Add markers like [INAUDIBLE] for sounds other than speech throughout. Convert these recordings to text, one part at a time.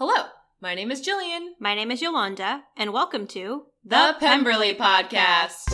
Hello, my name is Jillian. My name is Yolanda, and welcome to The Pemberley Podcast.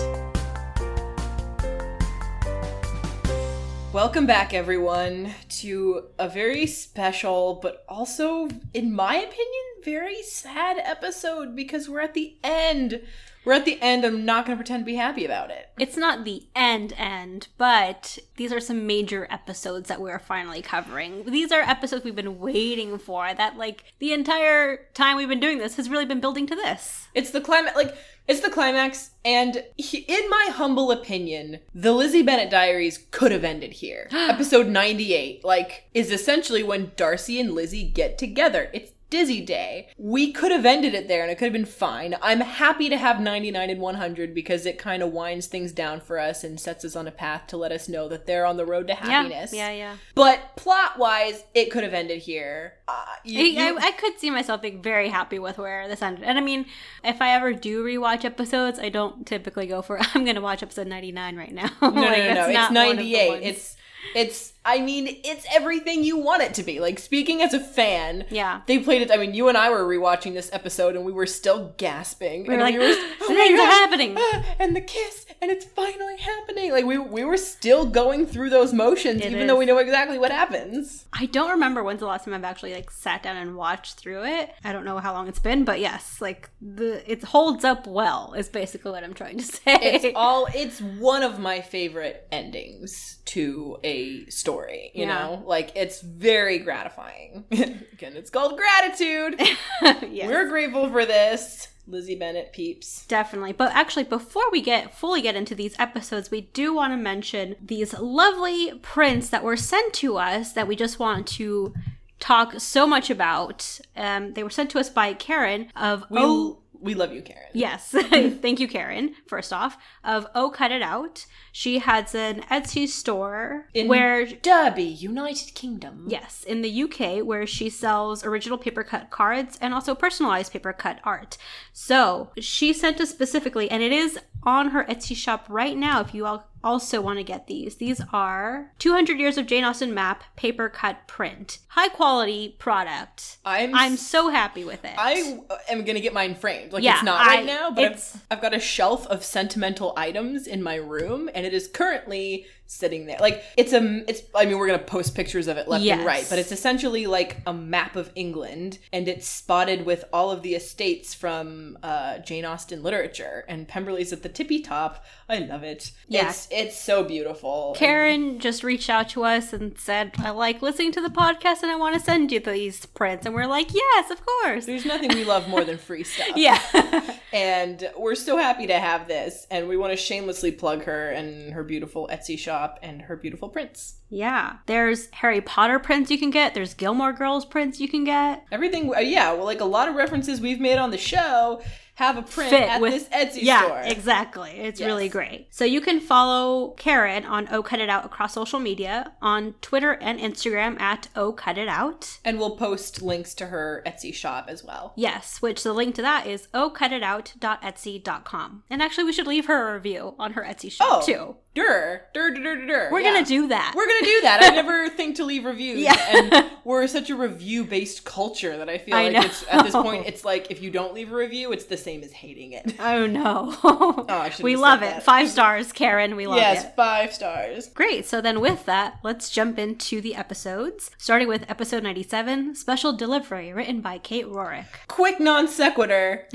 Welcome back, everyone, to a very special, but also, in my opinion, very sad episode because we're at the end. We're at the end. I'm not going to pretend to be happy about it. It's not the end end, but these are some major episodes that we're finally covering. These are episodes we've been waiting for that like the entire time we've been doing this has really been building to this. It's the climax, like, it's the climax, and he, in my humble opinion, the Lizzie Bennet Diaries could have ended here. [GASPS] Episode 98, like, is essentially when Darcy and Lizzie get together. It's Dizzie Day. We could have ended it there and it could have been fine. I'm happy to have 99 and 100 because it kind of winds things down for us and sets us on a path to let us know that they're on the road to happiness. Yeah, yeah, yeah. But plot wise, it could have ended here. Uh, you- I, you- I, I could see myself being very happy with where this ended. And I mean, if I ever do rewatch episodes, I don't typically go for [LAUGHS] I'm going to watch episode 99 right now. [LAUGHS] No, no, no, no. It's 98. It's it's I mean, it's everything you want it to be. Like speaking as a fan, Yeah. They played it. I mean, you and I were rewatching this episode, and we were still gasping. We were and like, we were, "The [GASPS] things are happening." ah," [GASPS] and the kiss, and it's finally happening. Like we we were still going through those motions, It even though we know exactly what happens. I don't remember when's the last time I've actually like sat down and watched through it. I don't know how long it's been, but yes, like the it holds up well is basically what I'm trying to [LAUGHS] say. It's all. It's one of my favorite endings to a story. You Yeah. know, like it's very gratifying. [LAUGHS] Again, it's called gratitude. [LAUGHS] yes. We're grateful for this, Lizzie Bennet peeps. Definitely. But actually, before we get fully get into these episodes, we do want to mention these lovely prints that were sent to us that we just want to talk so much about. Um, they were sent to us by Karen of We Oh. We love you, Karen. Yes. [LAUGHS] Thank you, Karen, first off, of Oh Cut It Out. She has an Etsy store In where Derby, United Kingdom. Yes, in the UK, where she sells original paper cut cards and also personalized paper cut art. So she sent us specifically, and it is on her Etsy shop right now if you all also want to get these. These are 200 Years of Jane Austen Map paper cut print. High quality product. I'm I'm so happy with it. I am gonna get mine framed. Like Yeah, it's not right I- now, but I've, I've got a shelf of sentimental items in my room, and it is currently sitting there. Like it's a, it's. I mean, we're gonna post pictures of it left and right, but it's essentially like a map of England, and it's spotted with all of the estates from uh, Jane Austen literature, and Pemberley's at the tippy top. I love it. Yeah. It's it's so beautiful. Karen just reached out to us and said, I like listening to the podcast and I want to send you these prints. And we're like, yes, of course. There's nothing we love more than free stuff. [LAUGHS] Yeah. [LAUGHS] And we're so happy to have this. And we want to shamelessly plug her and her beautiful Etsy shop and her beautiful prints. Yeah. There's Harry Potter prints you can get. There's Gilmore Girls prints you can get. Everything, uh, yeah, well, like a lot of references we've made on the show have a print Fit at with- this Etsy yeah, store. exactly. It's Yes. really great. So you can follow Karen on Oh Cut It Out across social media on Twitter and Instagram at Oh Cut It Out. And we'll post links to her Etsy shop as well. Yes, which the link to that is ohcutitout.etsy.com. And actually, we should leave her a review on her Etsy shop Oh, too. Dur, dur, dur, dur, dur. We're yeah. gonna do that. We're gonna do that. I never [LAUGHS] think to leave reviews, Yeah. and we're such a review-based culture that I feel I like know. it's at this point, it's like if you don't leave a review, it's the same as hating it. [LAUGHS] Oh no. Oh, I [LAUGHS] shouldn't we love it. that. Five stars, Karen. We love it. yes, five stars. Great. So then with that, let's jump into the episodes, starting with episode 97, Special Delivery, written by Kate Rorick. Quick non sequitur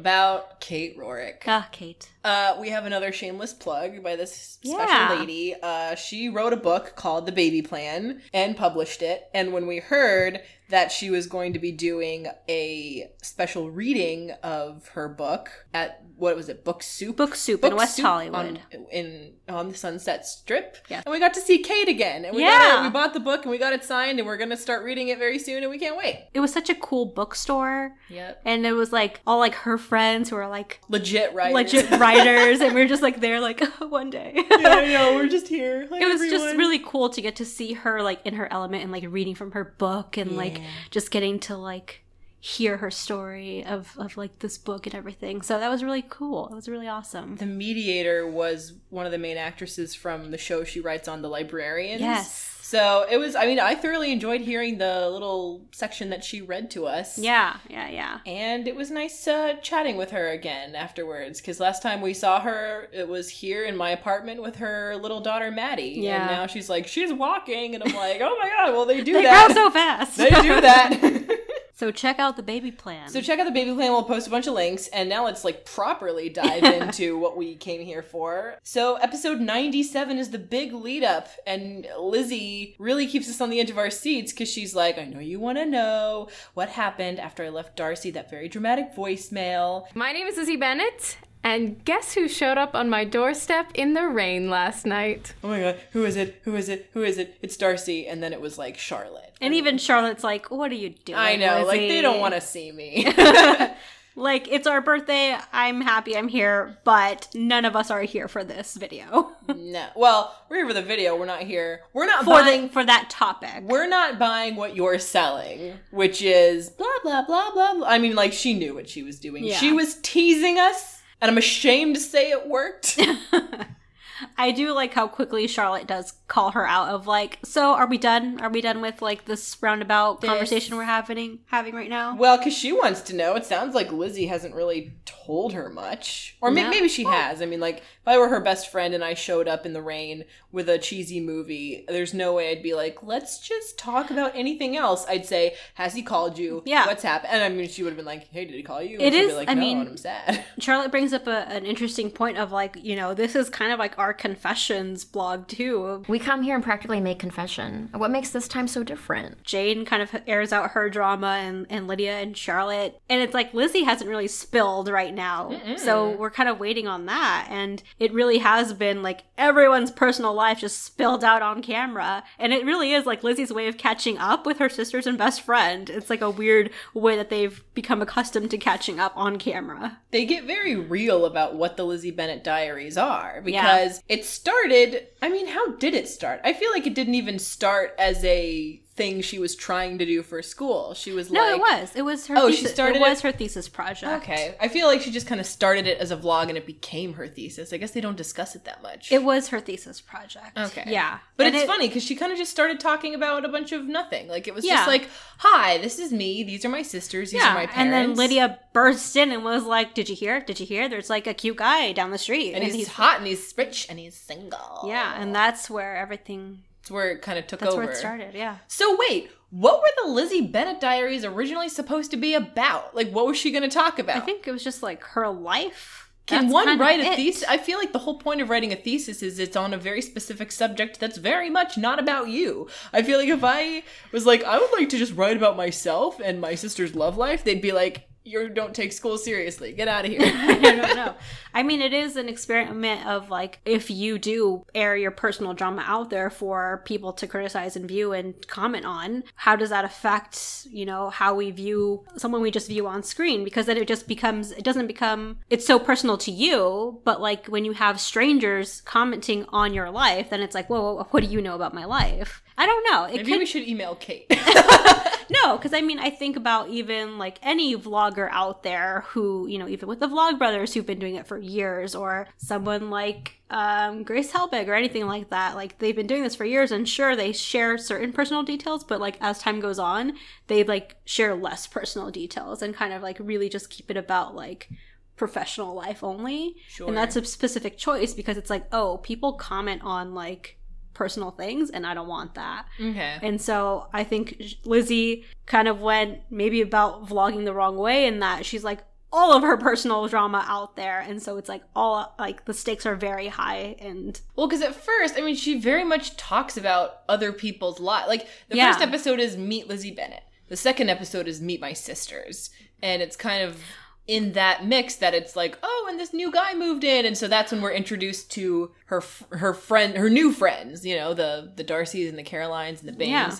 about Kate Rorick. Ah, Kate. Uh, we have another shameless plug by this Yeah. special lady. Uh, she wrote a book called The Baby Plan and published it. And when we heard that she was going to be doing a special reading of her book at what was it, Book Soup? Book Soup in West Soup Hollywood. on, in on the Sunset Strip. Yeah. and we got to see Kate again. And we Yeah. got it, we bought the book and we got it signed, and we're gonna start reading it very soon, and we can't wait. It was such a cool bookstore. Yep, And it was like all like her friends who were like legit right? legit [LAUGHS] writers. And we are just like there like [LAUGHS] one day. [LAUGHS] yeah, know. We're just here. It was just really cool to get to see her like in her element and like reading from her book and like Yeah. just getting to like hear her story of of like this book and everything. So that was really cool. It was really awesome. The mediator was one of the main actresses from the show she writes on, The Librarians. Yes. So it was, I mean, I thoroughly enjoyed hearing the little section that she read to us. Yeah, yeah, yeah. And it was nice uh, chatting with her again afterwards because last time we saw her, it was here in my apartment with her little daughter Maddie. Yeah. And now she's like, she's walking. And I'm like, oh my God, well, they do They that. grow so fast. they do that. [LAUGHS] so check out the baby plan. So check out the baby plan. We'll post a bunch of links, and now let's like properly dive [LAUGHS] into what we came here for. So episode ninety-seven is the big lead up, and Lizzie really keeps us on the edge of our seats because she's like, "I know you want to know what happened after I left Darcy that very dramatic voicemail." My name is Lizzie Bennet, and guess who showed up on my doorstep in the rain last night? Oh my god, who is it? Who is it? Who is it? It's Darcy, and then it was like Charlotte. and even Charlotte's like, "What are you doing?" I know, like they don't want to see me. [LAUGHS] [LAUGHS] Like it's our birthday. I'm happy I'm here, but none of us are here for this video. [LAUGHS] no, well, we're here for the video. We're not here. We're not for buying. the, for that topic. we're not buying what you're selling, which is blah blah blah blah. blah. I mean, like she knew what she was doing. Yeah. She was teasing us, and I'm ashamed to say it worked. [LAUGHS] I do like how quickly Charlotte does call her out of like, so are we done? Are we done with like this roundabout This- conversation we're having having right now? well, because she wants to know. It sounds like Lizzie hasn't really told her much, or No. maybe she has. I mean, like if I were her best friend and I showed up in the rain with a cheesy movie, there's no way I'd be like, let's just talk about anything else. I'd say, has he called you? Yeah. What's happened? And I mean, she would have been like, hey, did he call you? And It she'd is- Be like, I no, mean- I'm sad. [LAUGHS] Charlotte brings up a, an interesting point of like, you know, this is kind of like our confessions blog too. We come here and practically make confession. What makes this time so different? Jane kind of airs out her drama and, and Lydia and Charlotte. And it's like Lizzie hasn't really spilled right now. So we're kind of waiting on that. And it really has been like everyone's personal life just spilled out on camera. And it really is like Lizzie's way of catching up with her sisters and best friend. It's like a weird way that they've become accustomed to catching up on camera. they get very real about what the Lizzie Bennet diaries are because it started. I mean, how did it start? I feel like it didn't even start as a thing she was trying to do for school. She was No, like, it was. It was her Oh, she started it was her thesis project. Okay, I feel like she just kind of started it as a vlog and it became her thesis. I guess they don't discuss it that much. It was her thesis project. Okay. Yeah. But And it's it- funny because she kind of just started talking about a bunch of nothing. Like it was Yeah. just like, "Hi, this is me. These are my sisters. These are my parents." and then Lydia burst in and was like, "Did you hear? Did you hear? There's like a cute guy down the street, and he's, hot and he's rich and he's single. yeah." And that's where everything. That's where it kind of took That's over. where it started. Yeah. So wait, what were the Lizzie Bennet diaries originally supposed to be about? Like, what was she going to talk about? I think it was just like her life. Can That's one write a thesis? I feel like the whole point of writing a thesis is it's on a very specific subject that's very much not about you. I feel like if I was like, I would like to just write about myself and my sister's love life, they'd be like, you don't take school seriously. Get out of here. [LAUGHS] I don't know. I mean, it is an experiment of like if you do air your personal drama out there for people to criticize and view and comment on, how does that affect, you know, how we view someone we just view on screen? Because then it just becomes, it doesn't become, it's so personal to you, but like when you have strangers commenting on your life, then it's like, whoa, what do you know about my life? I don't know. It Maybe could we should email Kate. [LAUGHS] [LAUGHS] no, because I mean, I think about even like any vlogger out there who, you know, even with the Vlog Brothers who've been doing it for years, or someone like um, Grace Helbig or anything like that. Like they've been doing this for years, and sure, they share certain personal details, but like as time goes on, they like share less personal details and kind of like really just keep it about like professional life only. Sure. And that's a specific choice because it's like, oh, people comment on like personal things, and I don't want that. okay. And so I think Lizzie kind of went maybe about vlogging the wrong way in that she's like all of her personal drama out there. And so it's like all like the stakes are very high and Well, because at first, I mean, she very much talks about other people's lives. Like, the Yeah. first episode is Meet Lizzie Bennet. The second episode is Meet My Sisters. And it's kind of in that mix that it's like, oh, and this new guy moved in. And so that's when we're introduced to her her friend, her new friends, you know, the, the Darcys and the Carolines and the Baines. Yeah.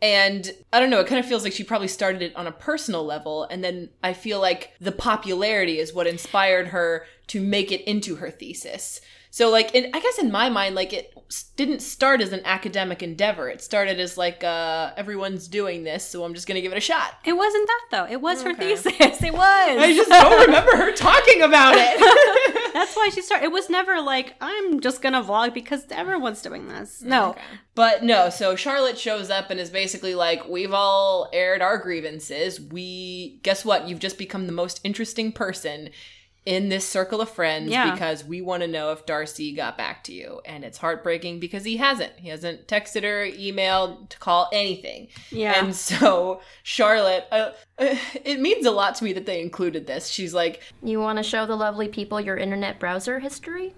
And I don't know, it kind of feels like she probably started it on a personal level. And then I feel like the popularity is what inspired her to make it into her thesis. So, like, in, I guess in my mind, like, it didn't start as an academic endeavor. It started as, like, uh, everyone's doing this, so I'm just gonna give it a shot. it wasn't that though. It was her thesis. It was. I just don't remember her talking about it. [LAUGHS] That's why she started. It was never like I'm just gonna vlog because everyone's doing this. No, Okay. But no, so Charlotte shows up and is basically like, We've all aired our grievances. We, guess what? You've just become the most interesting person in this circle of friends Yeah. because we want to know if Darcy got back to you. And it's heartbreaking because he hasn't. He hasn't texted her, emailed, to call anything. yeah, And [LAUGHS] so Charlotte, uh, uh, it means a lot to me that they included this. She's like, You want to show the lovely people your internet browser history?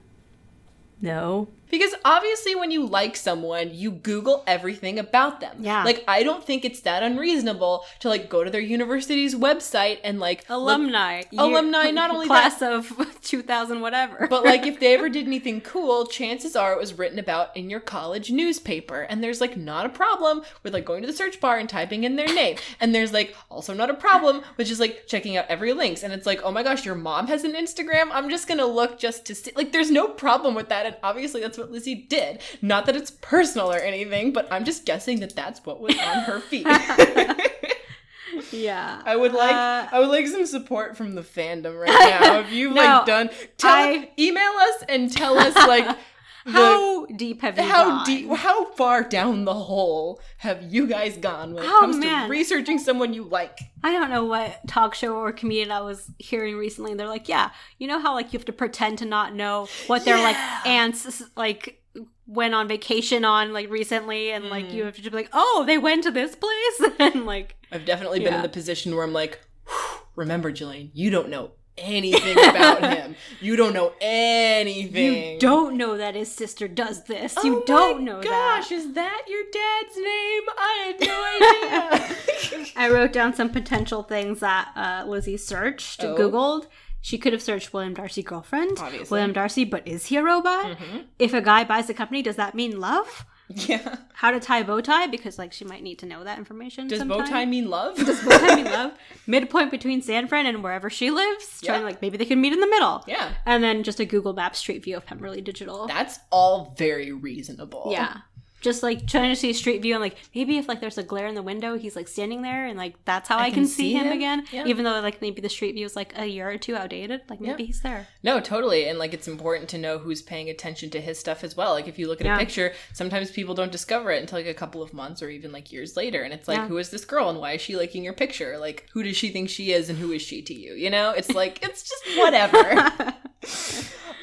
no. Because obviously, when you like someone, you Google everything about them. Yeah. Like, I don't think it's that unreasonable to like go to their university's website and like look- Alumni, Alumni, not only class of [LAUGHS] 2000 whatever. but like, if they ever [LAUGHS] did anything cool, chances are it was written about in your college newspaper. And there's like not a problem with like going to the search bar and typing in their name. And there's like also not a problem with just like checking out every links. And it's like, oh my gosh, your mom has an Instagram. I'm just gonna look just to see. Like, there's no problem with that. And obviously, that's what Lizzie did. Not that it's personal or anything, but I'm just guessing that that's what was on her [LAUGHS] feet. [LAUGHS] yeah, I would like Uh, I would like some support from the fandom right now. If you've [LAUGHS] No, like done tell I- email us and tell us like the, how deep have you how gone? deep how far down the hole have you guys gone when it Oh, comes man. to researching someone you like? I don't know what talk show or comedian I was hearing recently. And they're like, yeah, you know how like you have to pretend to not know what their like Yeah. aunts like went on vacation on like recently, and like Mm. you have to be like, oh, they went to this place, [LAUGHS] and like, I've definitely been Yeah. in the position where I'm like, remember, Jillian, you don't know anything about [LAUGHS] him. You don't know anything. you don't know that his sister does this. Oh you don't know Gosh, is that your dad's name? I had no [LAUGHS] idea. I wrote down some potential things that uh, Lizzie searched, Oh. Googled. She could have searched William Darcy girlfriend. Obviously. William Darcy, but is he a robot? Mhm. If a guy buys a company, does that mean love? [LAUGHS] Yeah. How to tie bow tie? Because like she might need to know that information. Does sometime. bow tie mean love? Does bow tie mean [LAUGHS] love? Midpoint between San Fran and wherever she lives. Trying Yeah. to like maybe they can meet in the middle. yeah. And then just a Google Maps street view of Pemberley Digital. That's all very reasonable. yeah. Just like trying to see street view and like maybe if like there's a glare in the window, he's like standing there and like that's how I, can, see him, again. Yeah. Even though like maybe the street view is like a year or two outdated. Like maybe Yeah. he's there. No, totally. And like it's important to know who's paying attention to his stuff as well. Like if you look at Yeah. a picture, sometimes people don't discover it until like a couple of months or even like years later. And it's like, who is this girl and why is she liking your picture? Like who does she think she is and who is she to you? You know? It's [LAUGHS] like it's just whatever.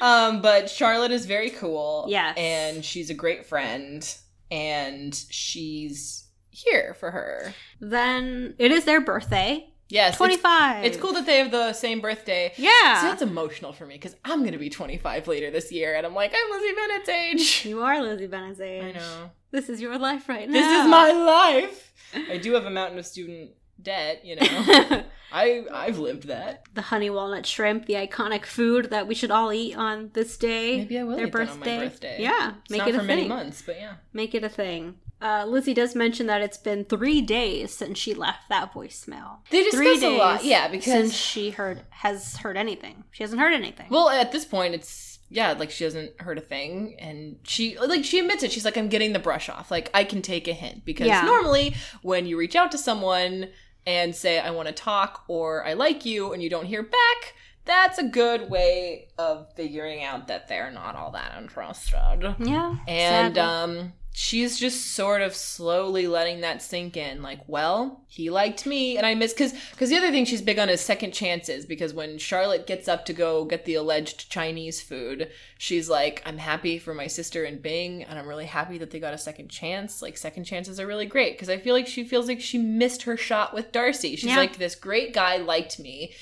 [LAUGHS] um, but Charlotte is very cool. yeah And she's a great friend. And she's here for her. then it is their birthday. Yes. 25. It's, cool that they have the same birthday. Yeah. so that's emotional for me because I'm going to be 25 later this year, and I'm like, I'm Lizzie Bennet's age. you are Lizzie Bennet's age. I know. This is your life right now. This is my life. [LAUGHS] I do have a mountain of student debt, you know. [LAUGHS] I I've lived that. the honey walnut shrimp, the iconic food that we should all eat on this day. Maybe I will their eat that on birthday. birthday. Yeah, It's make not it a for many thing. months, but yeah. Make it a thing. Uh, Lizzie does mention that it's been three days since she left that voicemail. They Three discuss a lot, yeah, because since she heard has heard anything, she hasn't heard anything. Well, at this point, it's yeah, like she hasn't heard a thing, and she like she admits it. She's like, I'm getting the brush off. Like I can take a hint because Yeah. normally when you reach out to someone and say I want to talk or I like you, and you don't hear back. That's a good way of figuring out that they're not all that interested. yeah, And sadly. um she's just sort of slowly letting that sink in like well he liked me and i miss because because the other thing she's big on is second chances because when charlotte gets up to go get the alleged chinese food she's like i'm happy for my sister and bing and i'm really happy that they got a second chance. Like second chances are really great because i feel like she feels like she missed her shot with darcy. She's Yeah. like this great guy liked me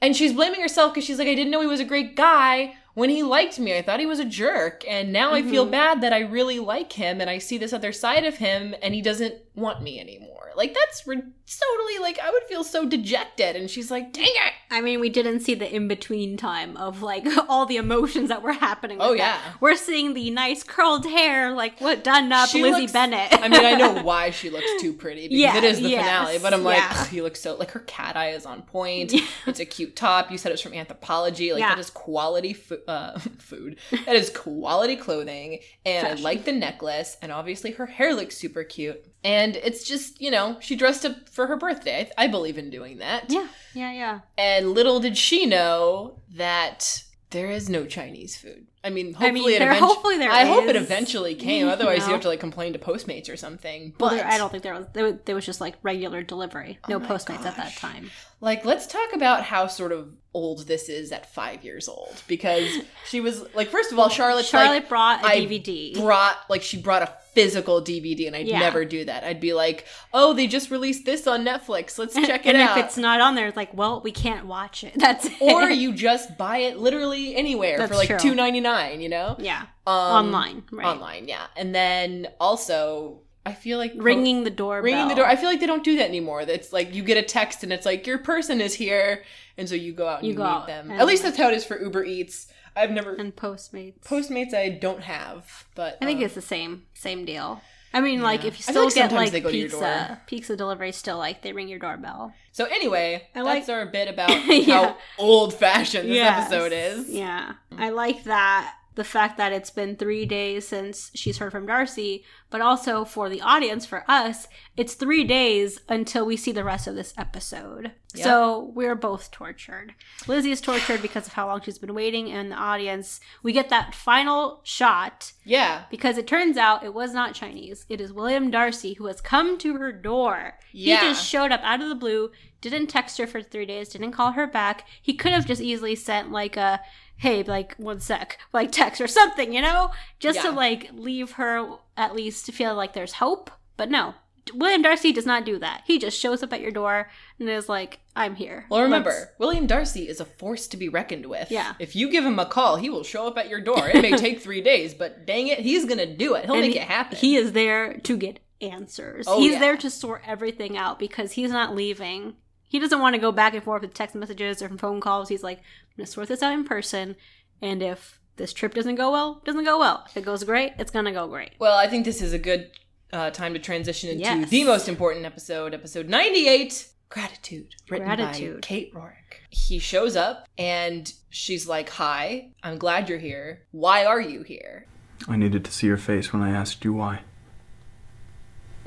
and she's blaming herself because she's like, I didn't know he was a great guy when he liked me. I thought he was a jerk. And now I feel Mhm. bad that I really like him and I see this other side of him and he doesn't want me anymore. Like, that's re- totally like, I would feel so dejected. And she's like, dang it. I mean, we didn't see the in between time of like [LAUGHS] all the emotions that were happening. Oh, that. yeah. we're seeing the nice curled hair, like what done up She Lizzie looks- Bennet. I mean, I know [LAUGHS] why she looks too pretty because Yeah, it is the yes, finale, but I'm like, yeah. looks so like her cat eye is on point. Yeah. It's a cute top. You said it's from Anthropologie. Like Yeah. that is quality fo- uh, [LAUGHS] food. That is quality clothing, and Fashion. I like the necklace. And obviously, her hair looks super cute. And it's just you know she dressed up for her birthday. I, I believe in doing that. yeah, yeah, yeah. And little did she know that there is no Chinese food. I mean, I hopefully mean, it there- eventu- hopefully there I hope it eventually came. [LAUGHS] You Otherwise, you know. have to like complain to Postmates or something. Well, But there, I don't think there was there, was- there was just like regular delivery, oh no Oh my Postmates at that time. like let's talk about how sort of old this is at five years old because she was like, first of all, Charlotte. Charlotte like, brought a I DVD. brought like she brought a physical DVD, and I'd Yeah. never do that. I'd be like, oh, they just released this on Netflix. Let's [LAUGHS] check it and out. if it's not on there, it's like, well, we can't watch it. [LAUGHS] That's it. or you just buy it literally anywhere for like two ninety nine. You know, yeah, um, online, right? online, yeah. And then also, I feel like Ringing the doorbell. ringing the door. I feel like they don't do that anymore. It's like you get a text and it's like your person is here, and so you go out and You you, meet out them. and- At least that's how it is for Uber Eats. I've never and Postmates. Postmates. I don't have, but I think um, it's the same same deal. I mean, like if you still like get like they go to your door. pizza, pizza delivery, still like they ring your doorbell. So anyway, I like- that's our bit about [LAUGHS] Yeah. how old fashioned this Yes. episode is. Yeah. I like that the fact that it's been three days since she's heard from Darcy, but also for the audience, for us, it's three days until we see the rest of this episode. Yep. So we're both tortured. Lizzie is tortured because of how long she's been waiting, and the audience, we get that final shot Yeah. because it turns out it was not Chinese. It is William Darcy who has come to her door. Yeah. He just showed up out of the blue, didn't text her for three days, didn't call her back. He could have just easily sent like a hey, like one sec, like text or something, you know? Just to like leave her at least to feel like there's hope. But no. William Darcy does not do that. He just shows up at your door and is like, I'm here. Well, remember, Let's- William Darcy is a force to be reckoned with. Yeah. If you give him a call, he will show up at your door. It may take three days, but dang it, he's gonna do it. He'll and make he- it happen. He is there to get answers. Oh, he's yeah. there to sort everything out because he's not leaving. He doesn't want to go back and forth with text messages or phone calls. He's like, I'm going to sort this out in person. And if this trip doesn't go well, doesn't go well. If it goes great, it's going to go great. well, I think this is a good uh, time to transition into Yes. the most important episode, episode 98 Gratitude, written Gratitude. by Kate Rorick. He shows up and she's like, Hi, I'm glad you're here. Why are you here? I needed to see your face when I asked you why.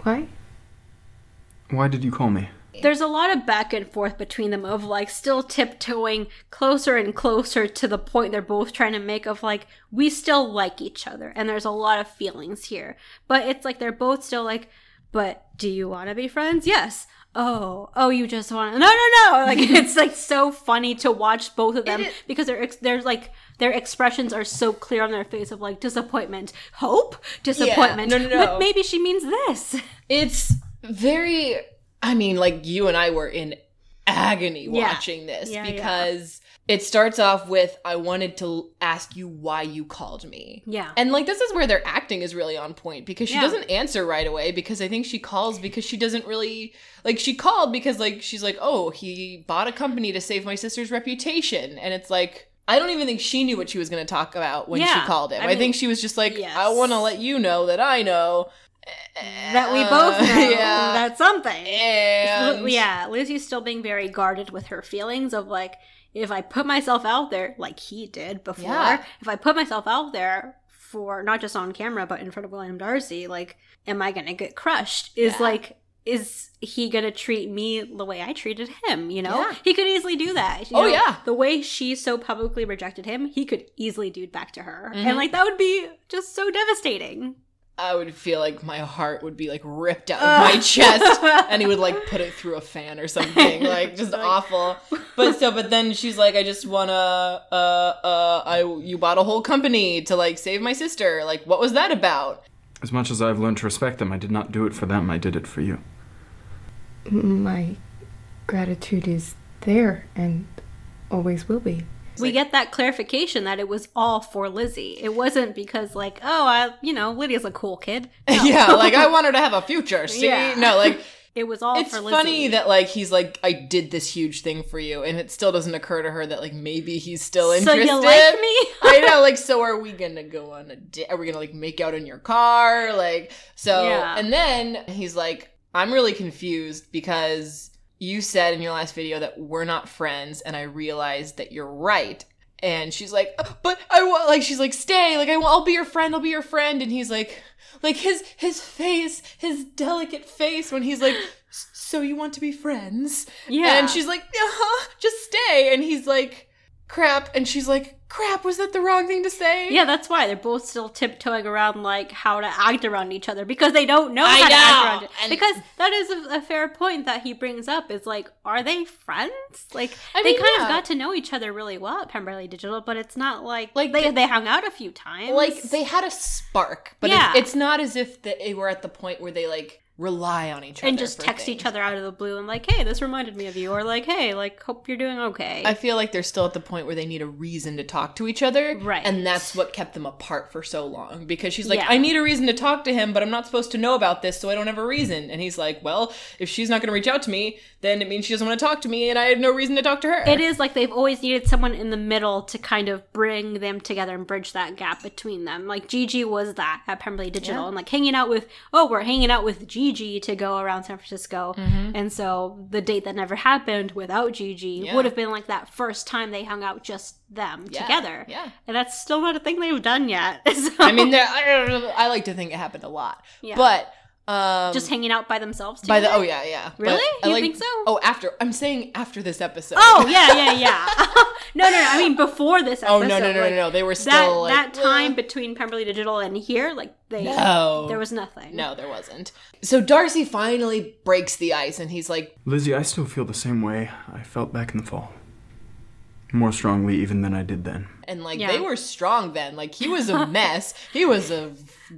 Why? Why did you call me? There's a lot of back and forth between them of like still tiptoeing closer and closer to the point they're both trying to make of like, we still like each other. And there's a lot of feelings here. But it's like they're both still like, but do you want to be friends? Yes. Oh, oh, you just want to? No, no, no! [LAUGHS] Like it's like so funny to watch both of them because they're ex- there's like their expressions are so clear on their face of like disappointment, hope, disappointment. no, no, no. But maybe she means this. [LAUGHS] It's very I mean, like you and I were in agony Yeah. watching this Yeah, yeah. because it starts off with I wanted to ask you why you called me. Yeah. And like this is where their acting is really on point because she Yeah. doesn't answer right away because I think she calls because she doesn't really like she called because like she's like, "Oh, he bought a company to save my sister's reputation." And it's like I don't even think she knew what she was going to talk about when Yeah. she called him. I I, think she was just like, yes. "I want to let you know that I know that we both know yeah. that's something. And [LAUGHS] yeah, Lizzie's still being very guarded with her feelings of like, if I put myself out there, like he did before, Yeah. if I put myself out there for not just on camera but in front of William Darcy, like, am I gonna get crushed? Is Yeah. like, is he gonna treat me the way I treated him? You know, Yeah. he could easily do that. you Oh, know? yeah. the way she so publicly rejected him, he could easily do it back to her, Mhm. and like that would be just so devastating. I would feel like my heart would be like ripped out of Uh. my chest [LAUGHS] and he would like put it through a fan or something [LAUGHS] like just Like- awful but so but then she's like i just wanna uh uh i you bought a whole company to like save my sister like what was that about As much as I've learned to respect them, I did not do it for them, I did it for you. My gratitude is there and always will be. We get that clarification that it was all for Lizzie. It wasn't because like, oh, I, you know, Lydia's a cool kid. [LAUGHS] No. yeah like i [LAUGHS] want her to have a future see Yeah. no like it was all it's funny that like he's like i did this huge thing for you and it still doesn't occur to her that like maybe he's still interested. so you like me? [LAUGHS] I know, like, so are we gonna go on a date? Are we gonna like make out in your car? Like, so, Yeah. and then he's like, I'm really confused because you said in your last video that we're not friends, and I realized that you're right. And she's like, "Uh, but I want, like, she's like, stay, like, I, I'll be your friend, I'll be your friend. And he's like, like his his face, his delicate face when he's like, so you want to be friends? Yeah. And she's like, uh-huh, just stay. And he's like, crap. And she's like, crap, was that the wrong thing to say? Yeah, that's why they're both still tiptoeing around like how to act around each other because they don't know I how to act around it. and- Because that is a, a fair point that he brings up. Is like, are they friends? Like I they mean, kind yeah. of got to know each other really well at Pemberley Digital, but it's not like Like, like they they- they, hung out a few times. Like they had a spark, but Yeah. it's, it's not as if they were at the point where they like rely on each other and just text things. each other out of the blue and like, hey, this reminded me of you, or like, hey, like, hope you're doing okay. I feel like they're still at the point where they need a reason to talk to each other. Right. And that's what kept them apart for so long. Because she's like, Yeah. I need a reason to talk to him, but I'm not supposed to know about this, so I don't have a reason. And he's like, Well, if she's not going to reach out to me, then it means she doesn't want to talk to me, and I had no reason to talk to her. it is like they've always needed someone in the middle to kind of bring them together and bridge that gap between them. Like Gigi was that at Pemberley Digital, and like hanging out with oh, we're hanging out with Gigi to go around San Francisco, mm-hmm. and so the date that never happened without Gigi Yeah. would have been like that first time they hung out just them Yeah, together. yeah. and that's still not a thing they've done yet. [LAUGHS] So- I mean, I, I like to think it happened a lot. Yeah. But. Um, just hanging out by themselves. by the oh yeah yeah But Really? I You like- think so? oh after I'm saying after this episode Oh [LAUGHS] yeah, yeah, yeah. [LAUGHS] no, no, no. I mean before this episode. oh no no no like, no no they were That still like, that time "Ugh." between Pemberley Digital and here, like they No. there was nothing. No, there wasn't. So Darcy finally breaks the ice and he's like, Lizzie, I still feel the same way I felt back in the fall. More strongly even than I did then. And like Yeah. they were strong then. Like he was a [LAUGHS] mess. he was a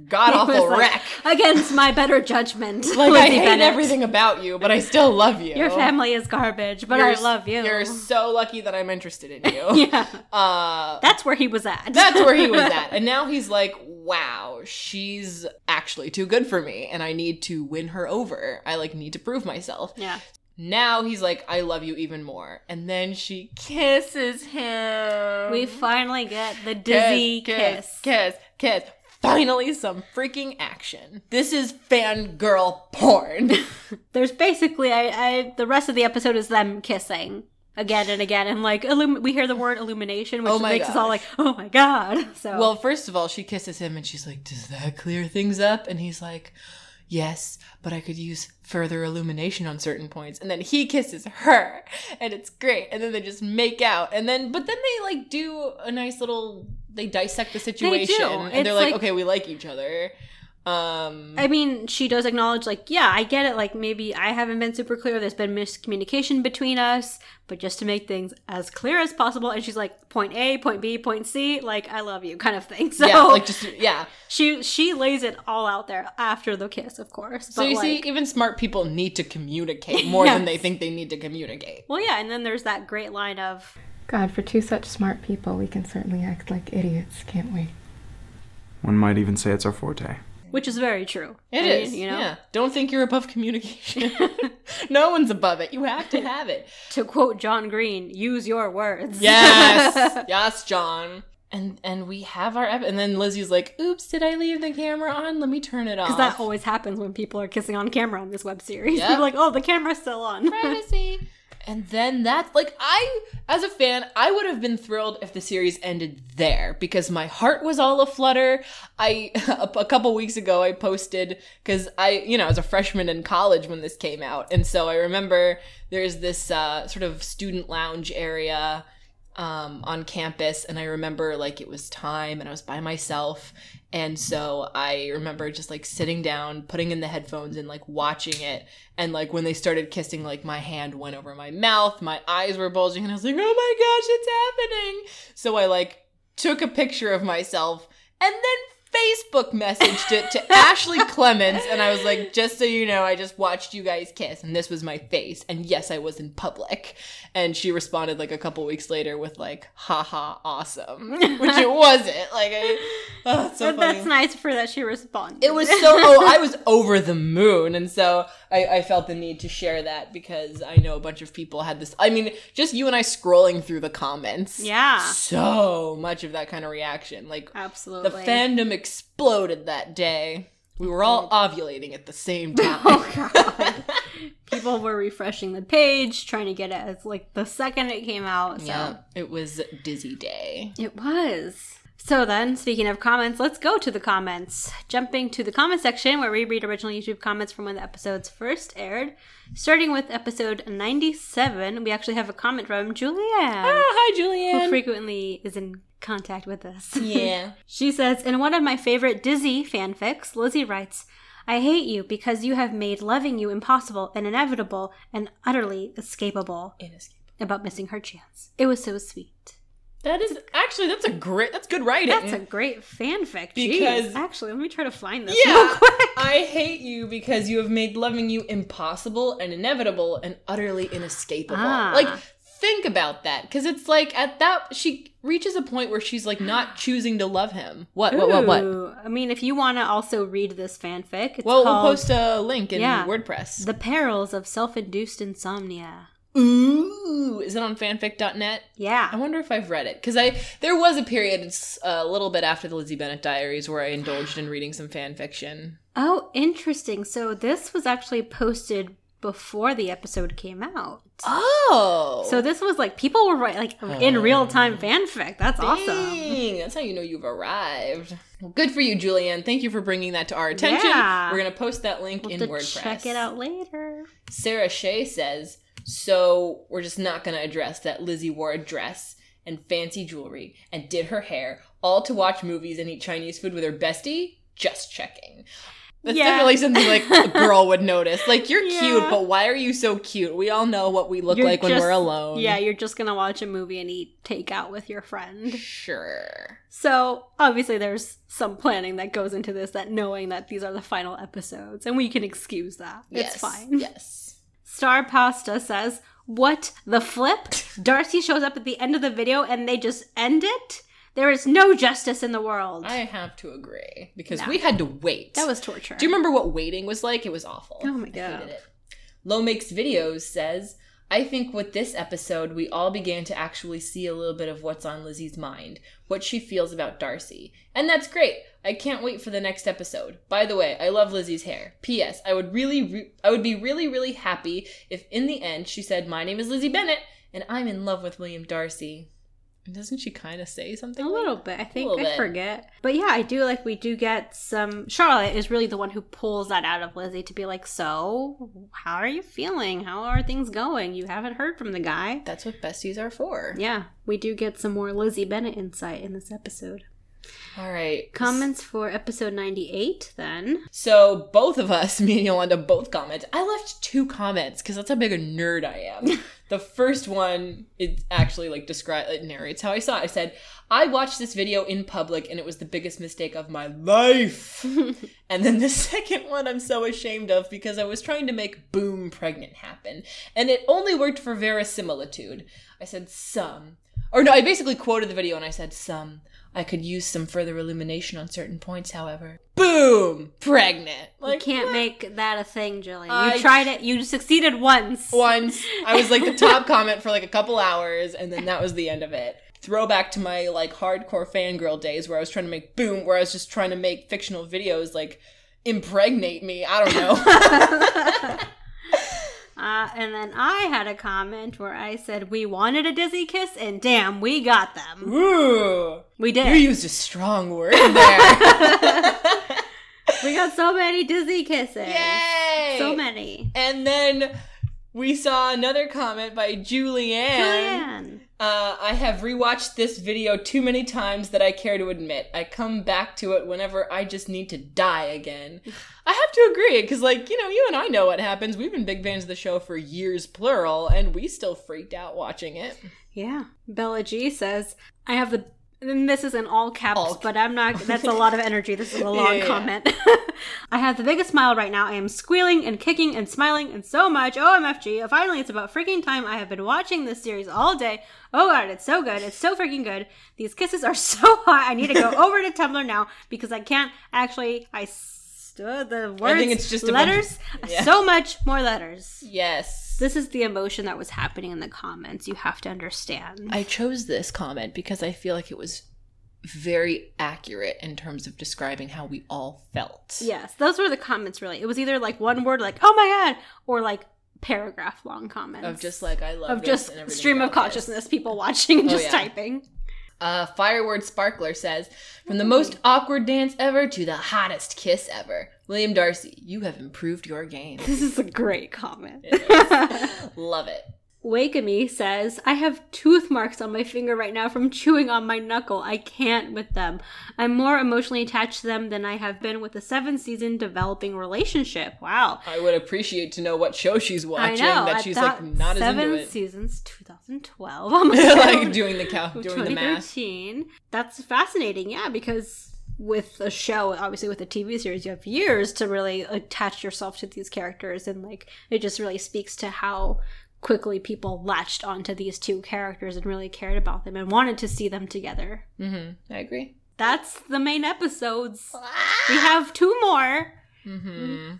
god awful like, wreck. against my better judgment. [LAUGHS] Like I hate Bennet. everything about you, but I still love you. Your family is garbage, but You're I love you. You're so lucky that I'm interested in you. [LAUGHS] yeah, Uh that's where he was at. that's where he was at. And now he's like, wow, she's actually too good for me and I need to win her over. I like need to prove myself. yeah. Now he's like, I love you even more. And then she kisses him. We finally get the dizzie kiss. kiss, kiss, kiss. Finally, some freaking action. This is fangirl porn. [LAUGHS] [LAUGHS] There's basically I, I the rest of the episode is them kissing again and again, and like illum- we hear the word illumination, which Oh makes us all like, oh my god. [LAUGHS] So well, first of all, she kisses him and she's like, Does that clear things up? And he's like, Yes, but I could use further illumination on certain points. And then he kisses her, and it's great. And then they just make out. And then, but then they like do a nice little, they dissect the situation. And It's they're like, like- Okay, we like each other. Um, I mean, she does acknowledge, like, yeah, I get it. Like, maybe I haven't been super clear. There's been miscommunication between us, but just to make things as clear as possible. And she's like, point A, point B, point C, like, I love you, kind of thing. [LAUGHS] So yeah, like just, yeah. she she lays it all out there after the kiss, of course. So but, you see, even smart people need to communicate more than they think they need to communicate. well, yeah, and then there's that great line of, God, for two such smart people, we can certainly act like idiots, can't we? One might even say it's our forte. Which is very true. It I is, mean, you know, Yeah. Don't think you're above communication. [LAUGHS] [LAUGHS] no one's above it. You have to have it. to quote John Green, use your words. Yes. [LAUGHS] yes, John. And and we have our ep- and then Lizzie's like, "Oops, did I leave the camera on? Let me turn it off." Because that always happens when people are kissing on camera on this web series. Yep. They're like, oh, the camera's still on. privacy. And then that's like I, as a fan, I would have been thrilled if the series ended there because my heart was all aflutter. I a, [LAUGHS] a couple weeks ago I posted because I, you know, I was a freshman in college when this came out, and so I remember there's this uh, sort of student lounge area um, on campus, and I remember like it was time, and I was by myself, and so I remember just like sitting down, putting in the headphones, and like watching it, and like when they started kissing, like my hand went over my mouth, my eyes were bulging, and I was like, oh my gosh, it's happening! So I like took a picture of myself, and then Facebook messaged it to [LAUGHS] Ashley Clements, and I was like, just so you know, I just watched you guys kiss, and this was my face, and yes, I was in public. And she responded like a couple weeks later with like, haha, awesome, which it [LAUGHS] wasn't. Like, I, oh, so that's nice for that she responded. It was so, oh, I was [LAUGHS] over the moon. And so I, I felt the need to share that because I know a bunch of people had this. I mean, just you and I scrolling through the comments. Yeah. So much of that kind of reaction. Like, Absolutely. the fandom exploded that day. We were all oh. ovulating at the same [LAUGHS] time. Oh god. [LAUGHS] People were refreshing the page, trying to get it as like the second it came out. So yeah, it was Dizzie Day. it was. So then, speaking of comments, let's go to the comments. Jumping to the comment section where we read original YouTube comments from when the episodes first aired. Starting with episode 97, we actually have a comment from Julianne, Ah, hi, Julianne. who frequently is in contact with us. [LAUGHS] yeah. She says, in one of my favorite Dizzie fanfics, Lizzie writes, I hate you because you have made loving you impossible and inevitable and utterly escapable Inescapable. about missing her chance. It was so sweet. That is actually that's a great that's good writing. That's a great fanfic. Because- Jeez. Actually, let me try to find this yeah. real quick. I hate you because you have made loving you impossible and inevitable and utterly inescapable. Ah. Like think about that because it's like at that she reaches a point where she's like not choosing to love him. What what what what? I mean, if you want to also read this fanfic, it's Well, we'll post a link in Yeah. WordPress. The Perils of Self-Induced Insomnia. Ooh, is it on fanfic.net? Yeah. I wonder if I've read it because I there was a period it's a little bit after the Lizzie Bennet Diaries where I indulged in reading some fan fiction. Oh, interesting. So this was actually posted before the episode came out. Oh, So this was like people were writing like in oh. real time fanfic. That's awesome. That's how you know you've arrived. Well, good for you, Julianne. Thank you for bringing that to our attention. Yeah. We're gonna post that link We'll in WordPress. check it out later. Sarah Shea says, "So we're just not gonna address that Lizzie wore a dress and fancy jewelry and did her hair all to watch movies and eat Chinese food with her bestie. Just checking." That's Yeah. definitely something like a [LAUGHS] girl would notice. Like you're Yeah. cute, but why are you so cute? We all know what we look You're like when we're alone. Yeah, you're just gonna watch a movie and eat takeout with your friend. sure. So obviously, there's some planning that goes into this. That knowing that these are the final episodes, and we can excuse that. Yes. It's fine. Yes. Star Pasta says, "What the flip? Darcy shows up at the end of the video, and they just end it. There is no justice in the world. I have to agree because No. we had to wait. that was torture. Do you remember what waiting was like? It was awful. Oh my God. Low Makes Videos says, I think with this episode, we all began to actually see a little bit of what's on Lizzie's mind, what she feels about Darcy. And that's great. I can't wait for the next episode. By the way, I love Lizzie's hair. P.S. I would really, re- I would be really, really happy if in the end she said, "My name is Lizzie Bennet, and I'm in love with William Darcy." Doesn't she kind of say something? A like little bit. I think I bit. forget. But yeah, I do like we do get some Charlotte is really the one who pulls that out of Lizzie to be like, "So, how are you feeling? How are things going? You haven't heard from the guy." That's what besties are for. Yeah, we do get some more Lizzie Bennet insight in this episode. All right. Comments for episode 98 then. So both of us, [LAUGHS] me and Yolanda, both comment. I left two comments because that's how big a nerd I am. [LAUGHS] the first one, it actually like describe it narrates how I saw it. I said, I watched this video in public and it was the biggest mistake of my life. [LAUGHS] and then the second one I'm so ashamed of because I was trying to make boom pregnant happen. And it only worked for verisimilitude. I said some. Or no, I basically quoted the video and I said some. I could use some further illumination on certain points, however. Boom! Pregnant. You can't make that a thing, Jillian. I- You tried it. You succeeded once. once. I was like the [LAUGHS] top comment for like a couple hours, and then that was the end of it. Throwback to my like hardcore fangirl days where I was trying to make boom, where I was just trying to make fictional videos like impregnate me. I don't know. [LAUGHS] [LAUGHS] Uh, and then I had a comment where I said we wanted a Dizzie kiss, and damn, we got them. Ooh, We did. you used a strong word there. [LAUGHS] we got so many Dizzie kisses. Yay! So many. And then we saw another comment by Julianne. Julianne. Uh, I have rewatched this video too many times that I care to admit. I come back to it whenever I just need to die again. I have to agree, because, like, you know, you and I know what happens. We've been big fans of the show for years, plural, and we still freaked out watching it. Yeah. Bella G says, I have the. And this is in all caps, All but I'm not. That's a lot of energy. This is a [LAUGHS] long Yeah, yeah. comment. [LAUGHS] I have the biggest smile right now. I am squealing and kicking and smiling and so much. Oh, OMFG. Finally, it's about freaking time. I have been watching this series all day. Oh god, it's so good. It's so freaking good. These kisses are [LAUGHS] so hot. I need to go over to Tumblr now because I can't actually. I stood the words. I think it's just bunch letters. Yeah. So much more letters. Yes. This is the emotion that was happening in the comments. You have to understand. I chose this comment because I feel like it was very accurate in terms of describing how we all felt. Yes, those were the comments. Really, it was either like one word, like "Oh my god," or like paragraph long comments Of just like, I love of just stream of about this. consciousness, people watching and Oh, just yeah. typing. Uh, Fireword Sparkler says, from the most awkward dance ever to the hottest kiss ever. William Darcy, you have improved your game. This is a great comment. [LAUGHS] Love it. Wakemi says, I have tooth marks on my finger right now from chewing on my knuckle. I can't with them. I'm more emotionally attached to them than I have been with a seven season developing relationship. Wow. I would appreciate to know what show she's I watching know. that at she's like not as seven into it. seasons, 2012. [LAUGHS] I'm [LAUGHS] like doing the of doing the math. 2013. That's fascinating, yeah, because with a show, obviously with a TV series, you have years to really attach yourself to these characters, and like it just really speaks to how quickly people latched onto these two characters and really cared about them and wanted to see them together. Mm-hmm. I agree. That's the main episodes. We have two more. Mm-hmm.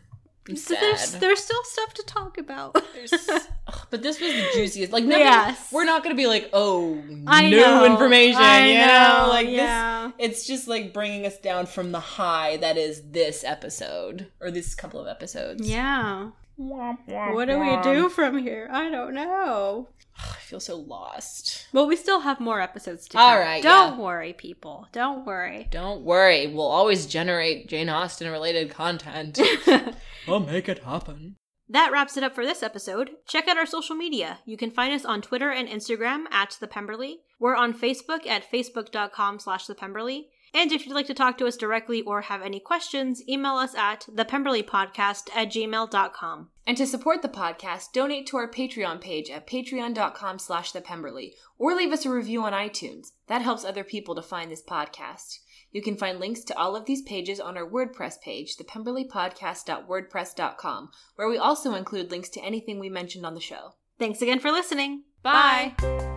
So there's there's still stuff to talk about. [LAUGHS] Ugh, but this was the juiciest. Like, nothing, Yes. we're not gonna be like, oh, I new know, information. I you know, know, like yeah. this. It's just like bringing us down from the high that is this episode or this couple of episodes. yeah. What do we do from here? I don't know. I feel so lost. Well, we still have more episodes to All come. right, Don't yeah. worry, people. Don't worry. [LAUGHS] Don't worry, we'll always generate Jane Austen related content. [LAUGHS] we'll make it happen. That wraps it up for this episode. Check out our social media. You can find us on Twitter and Instagram at The Pemberley. We're on Facebook at facebook.com slash The Pemberley. And if you'd like to talk to us directly or have any questions, email us at thepemberleypodcast at gmail.com. And to support the podcast, donate to our Patreon page at patreon.com slash thepemberley, or leave us a review on iTunes. That helps other people to find this podcast. You can find links to all of these pages on our WordPress page, thepemberleypodcast.wordpress.com, where we also include links to anything we mentioned on the show. Thanks again for listening. Bye. Bye.